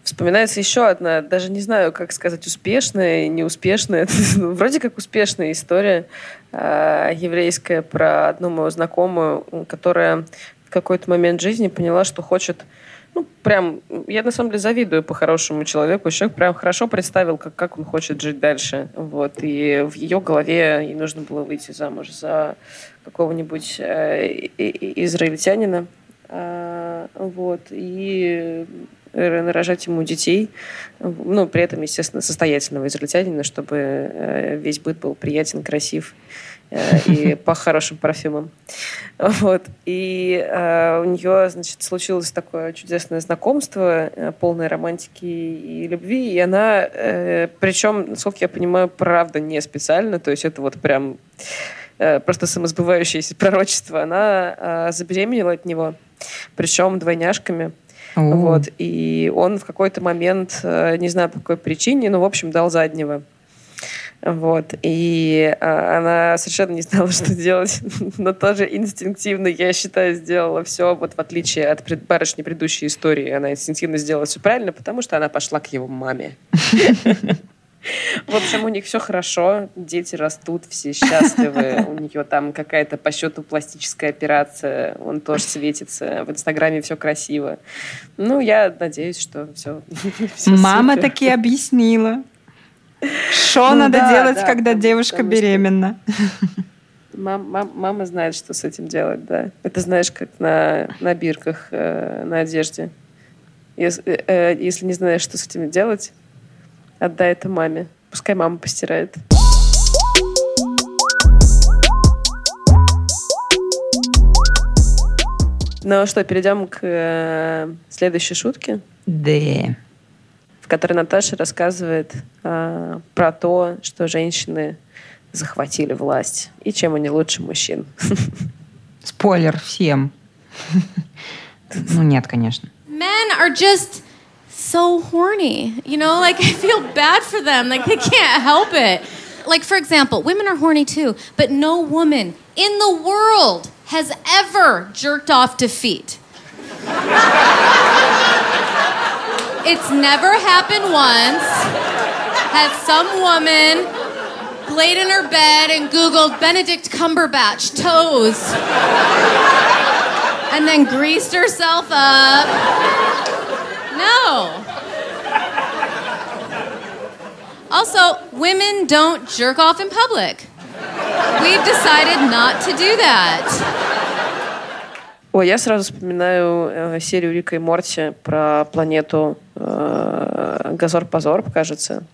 Вспоминается еще одна, даже не знаю, как сказать, успешная, неуспешная, ну, вроде как успешная история э, еврейская про одну мою знакомую, которая в какой-то момент жизни поняла, что хочет ну, прям, я на самом деле завидую по-хорошему человеку. Человек прям хорошо представил, как, как он хочет жить дальше. Вот. И в ее голове ей нужно было выйти замуж за какого-нибудь э, израильтянина. Э, вот. И нарожать ему детей, ну, при этом, естественно, состоятельного израильтянина, чтобы э, весь быт был приятен, красив э, и по хорошим парфюмам. Вот. И э, у нее, значит, случилось такое чудесное знакомство, э, полное романтики и любви, и она, э, причем, насколько я понимаю, правда не специально, то есть это вот прям э, просто самосбывающееся пророчество, она э, забеременела от него, причем двойняшками – о. Вот. И он в какой-то момент, э, не знаю по какой причине, но, в общем, дал заднего. Вот. И а, она совершенно не знала, что делать, но тоже инстинктивно, я считаю, сделала все, вот в отличие от пред, барышни предыдущей истории. Она инстинктивно сделала все правильно, потому что она пошла к его маме. В общем, у них все хорошо, дети растут, все счастливы. У нее там какая-то по счету пластическая операция, он тоже светится. В Инстаграме все красиво. Ну, я надеюсь, что все. Мама таки объяснила. Что ну, надо да, делать, да, когда девушка беременна? Мам, мам, мама знает, что с этим делать, да. Это знаешь, как на, на бирках, э, на одежде. Если, э, если не знаешь, что с этим делать, Отдай это маме. Пускай мама постирает. Ну что, перейдем к э, следующей шутке. Да. В которой Наташа рассказывает э, про то, что женщины захватили власть и чем они лучше мужчин. Спойлер всем. Ну нет, конечно. Men are just so horny. You know, like I feel bad for them. Like they can't help it. Like, for example, women are horny too, but no woman in the world has ever jerked off to feet. it's never happened once. Has some woman laid in her bed and Googled Benedict Cumberbatch toes and then greased herself up? No. Also, women don't jerk off in public. We've decided not to do that. Ой, я сразу вспоминаю э, серию Рика и Морти про планету э, Газор-Позор, кажется,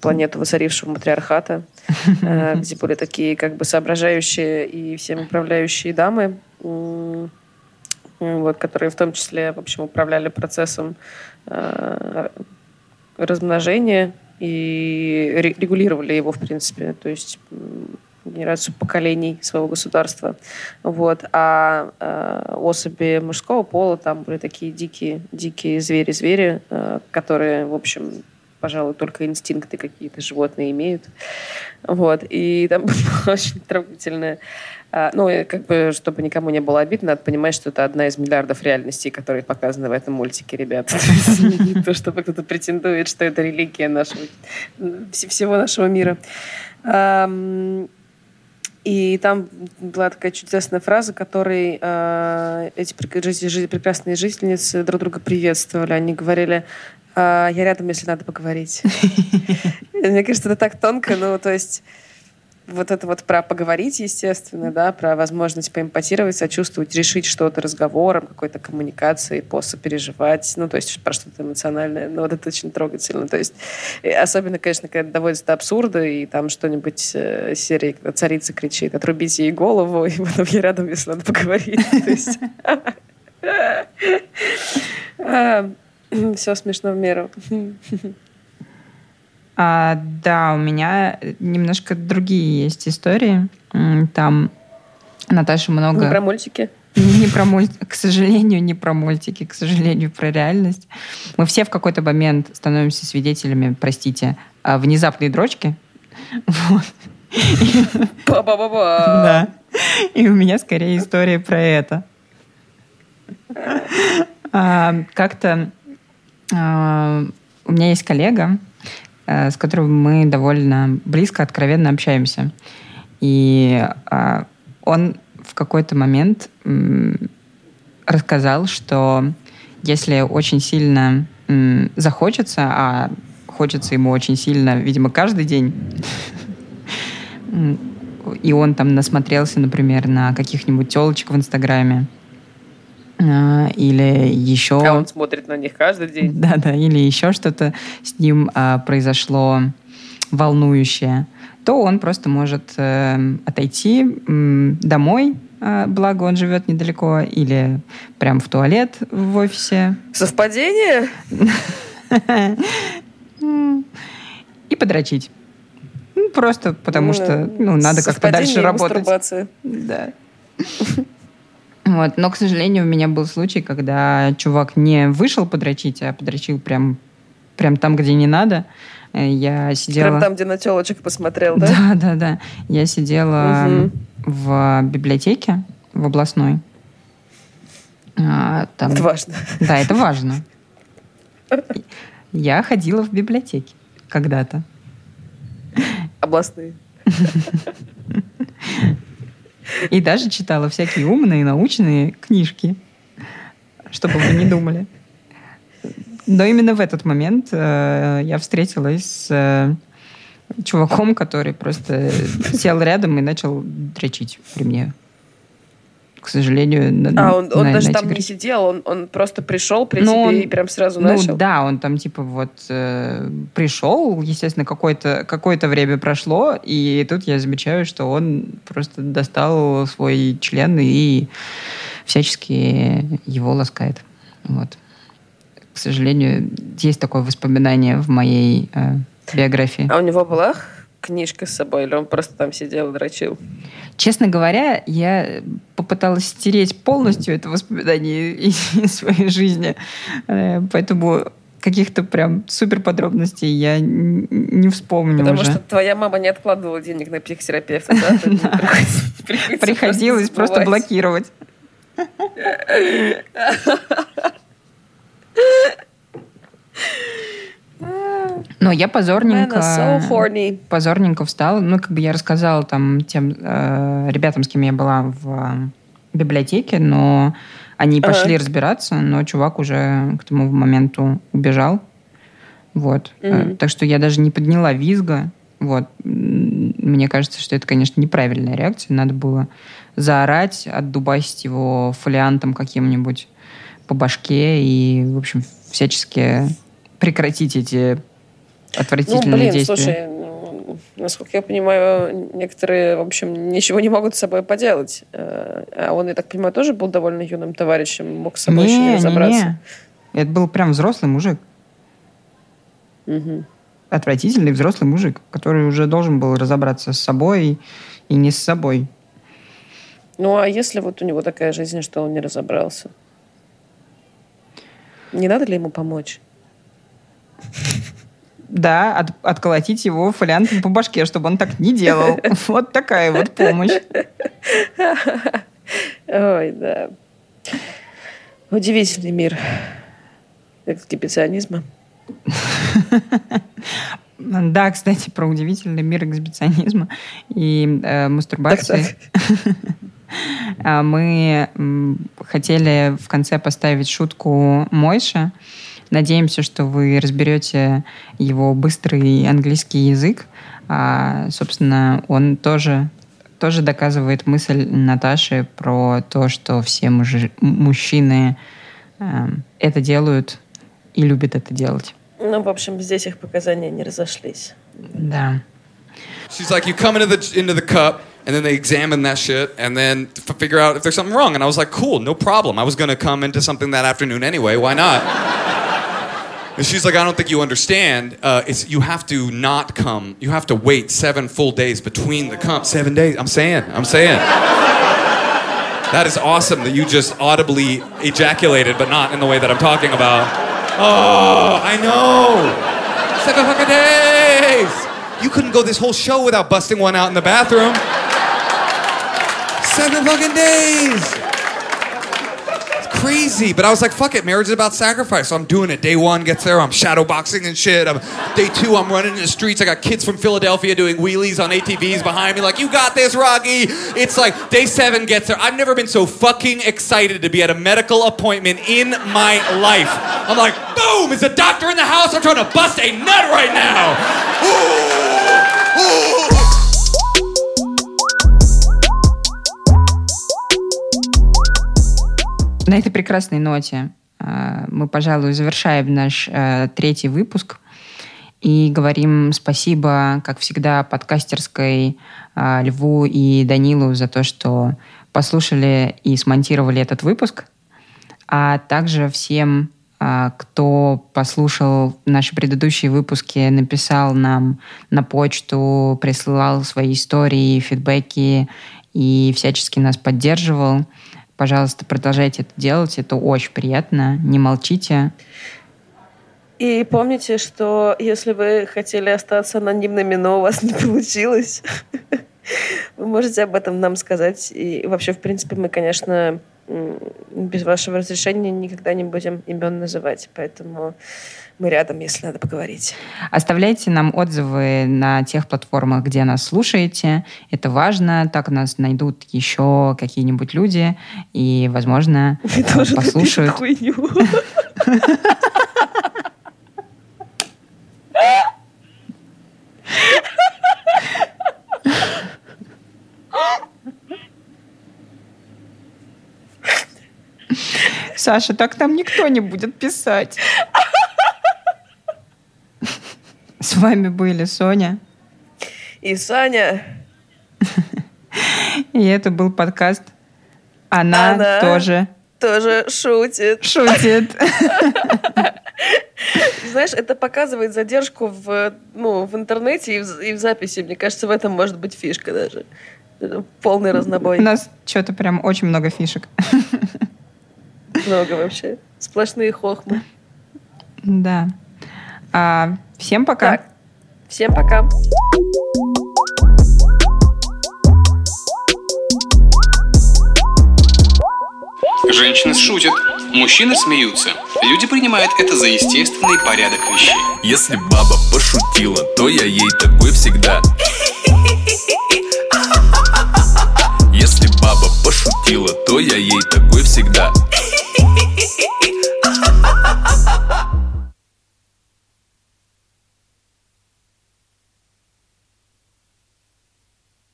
планету воцарившего матриархата, э, где были такие как бы соображающие и всем управляющие дамы, вот, которые в том числе, в общем, управляли процессом э, размножения и регулировали его, в принципе, то есть генерацию поколений своего государства. Вот. А э, особи мужского пола там были такие дикие, дикие звери-звери, э, которые, в общем, пожалуй, только инстинкты какие-то животные имеют. Вот. И там было очень трогательное а, ну, как бы, чтобы никому не было обидно, надо понимать, что это одна из миллиардов реальностей, которые показаны в этом мультике, ребят. Не то, чтобы кто-то претендует, что это религия нашего, всего нашего мира. И там была такая чудесная фраза, которой э, эти прекрасные жительницы друг друга приветствовали. Они говорили, э, я рядом, если надо поговорить. Мне кажется, это так тонко, ну, то есть вот это вот про поговорить, естественно, да, про возможность поэмпатировать, сочувствовать, решить что-то разговором, какой-то коммуникацией, посопереживать, ну, то есть про что-то эмоциональное. Ну, вот это очень трогательно. То есть особенно, конечно, когда доводится до абсурда, и там что-нибудь э, серии, когда царица кричит, отрубите ей голову, и потом я рядом, если надо поговорить. Все смешно в меру. А, да, у меня немножко другие есть истории. Там Наташа много... Не про мультики? Не про мультики, к сожалению, не про мультики, к сожалению, про реальность. Мы все в какой-то момент становимся свидетелями, простите, а, внезапной дрочки. Вот. Ба-ба-ба-ба. Да. И у меня скорее история про это. А, как-то а, у меня есть коллега, с которым мы довольно близко, откровенно общаемся. И э, он в какой-то момент рассказал, что если очень сильно захочется, а хочется ему очень сильно, видимо, каждый день, и он там насмотрелся, например, на каких-нибудь телочек в Инстаграме, а, или еще... А он смотрит на них каждый день. Да-да, или еще что-то с ним а, произошло волнующее, то он просто может э, отойти э, домой, э, благо он живет недалеко, или прям в туалет в офисе. Совпадение? И подрочить. Ну, просто потому что ну, надо как-то дальше работать. Да. Вот. Но, к сожалению, у меня был случай, когда чувак не вышел подрочить, а подрочил прям, прям там, где не надо. Э, я сидела... Прям там, где на телочек посмотрел, да? Да, да, да. Я сидела угу. в библиотеке, в областной. А, там... Это важно. Да, это важно. Я ходила в библиотеке когда-то. Областные. И даже читала всякие умные научные книжки, чтобы вы не думали. Но именно в этот момент э, я встретилась с э, чуваком, который просто сел рядом и начал дрочить при мне к сожалению. А, он, он на, даже на там не сидел, он, он просто пришел при ну, тебе он, и прям сразу ну, начал? Да, он там типа вот э, пришел, естественно, какое-то какое время прошло, и тут я замечаю, что он просто достал свой член и всячески его ласкает. Вот. К сожалению, есть такое воспоминание в моей э, биографии. А у него была книжка с собой, или он просто там сидел и дрочил? Честно говоря, я попыталась стереть полностью это воспоминание из своей жизни. Э, поэтому каких-то прям супер подробностей я не вспомню Потому уже. что твоя мама не откладывала денег на психотерапевта, да? Приходилось просто блокировать. Но я позорненько, so позорненько встала. Ну, как бы я рассказала там тем э, ребятам, с кем я была в э, библиотеке, но они пошли uh-huh. разбираться, но чувак уже к тому моменту убежал. Вот. Mm-hmm. Так что я даже не подняла визга. Вот. Мне кажется, что это, конечно, неправильная реакция. Надо было заорать, отдубасить его фолиантом каким-нибудь по башке и, в общем, всячески прекратить эти отвратительные ну, блин, действия. Слушай, ну, насколько я понимаю, некоторые, в общем, ничего не могут с собой поделать. Э, а он, я так понимаю, тоже был довольно юным товарищем, мог с собой не, еще не разобраться. Не, не. Это был прям взрослый мужик. Угу. Отвратительный взрослый мужик, который уже должен был разобраться с собой и не с собой. Ну, а если вот у него такая жизнь, что он не разобрался? Не надо ли ему помочь? Да, от, отколотить его фолиантом по башке, чтобы он так не делал. Вот такая вот помощь. Ой, да. Удивительный мир эксгибиционизма. Да, кстати, про удивительный мир эксгибиционизма и э, мастурбации. А мы хотели в конце поставить шутку Мойша, Надеемся, что вы разберете его быстрый английский язык. А, собственно, он тоже тоже доказывает мысль Наташи про то, что все мужи, мужчины э, это делают и любят это делать. Ну, в общем, здесь их показания не разошлись. Да. She's like, you come into the into the cup, and then they examine that shit, and then f- figure out if there's something wrong. And I was like, cool, no problem. I was gonna come into something that afternoon anyway. Why not? And she's like, I don't think you understand. Uh, it's you have to not come. You have to wait seven full days between the come. Seven days. I'm saying. I'm saying. That is awesome that you just audibly ejaculated, but not in the way that I'm talking about. Oh, I know. Seven fucking days. You couldn't go this whole show without busting one out in the bathroom. Seven fucking days. Crazy. But I was like, fuck it, marriage is about sacrifice. So I'm doing it. Day one gets there, I'm shadow boxing and shit. I'm, day two, I'm running in the streets. I got kids from Philadelphia doing wheelies on ATVs behind me, like, you got this, Rocky. It's like day seven gets there. I've never been so fucking excited to be at a medical appointment in my life. I'm like, boom, is a doctor in the house? I'm trying to bust a nut right now. Ooh, ooh. На этой прекрасной ноте э, мы, пожалуй, завершаем наш э, третий выпуск и говорим спасибо, как всегда, подкастерской э, Льву и Данилу за то, что послушали и смонтировали этот выпуск, а также всем, кто послушал наши предыдущие выпуски, написал нам на почту, присылал свои истории, фидбэки и всячески нас поддерживал. Пожалуйста, продолжайте это делать. Это очень приятно. Не молчите. И помните, что если вы хотели остаться анонимными, но у вас не получилось, вы можете об этом нам сказать. И вообще, в принципе, мы, конечно, без вашего разрешения никогда не будем имен называть. Поэтому мы рядом, если надо поговорить. Оставляйте нам отзывы на тех платформах, где нас слушаете. Это важно. Так нас найдут еще какие-нибудь люди и, возможно, Вы э, тоже послушают. напишите хуйню. Саша, так там никто не будет писать. С вами были Соня. И Саня, И это был подкаст «Она, Она. тоже тоже шутит. шутит». Знаешь, это показывает задержку в, ну, в интернете и в, и в записи. Мне кажется, в этом может быть фишка даже. Полный разнобой. У нас что-то прям очень много фишек. Много вообще. Сплошные хохмы. Да. А, Всем пока. Так. Всем пока. Женщины шутят, мужчины смеются. Люди принимают это за естественный порядок вещей. Если баба пошутила, то я ей такой всегда. Если баба пошутила, то я ей такой всегда.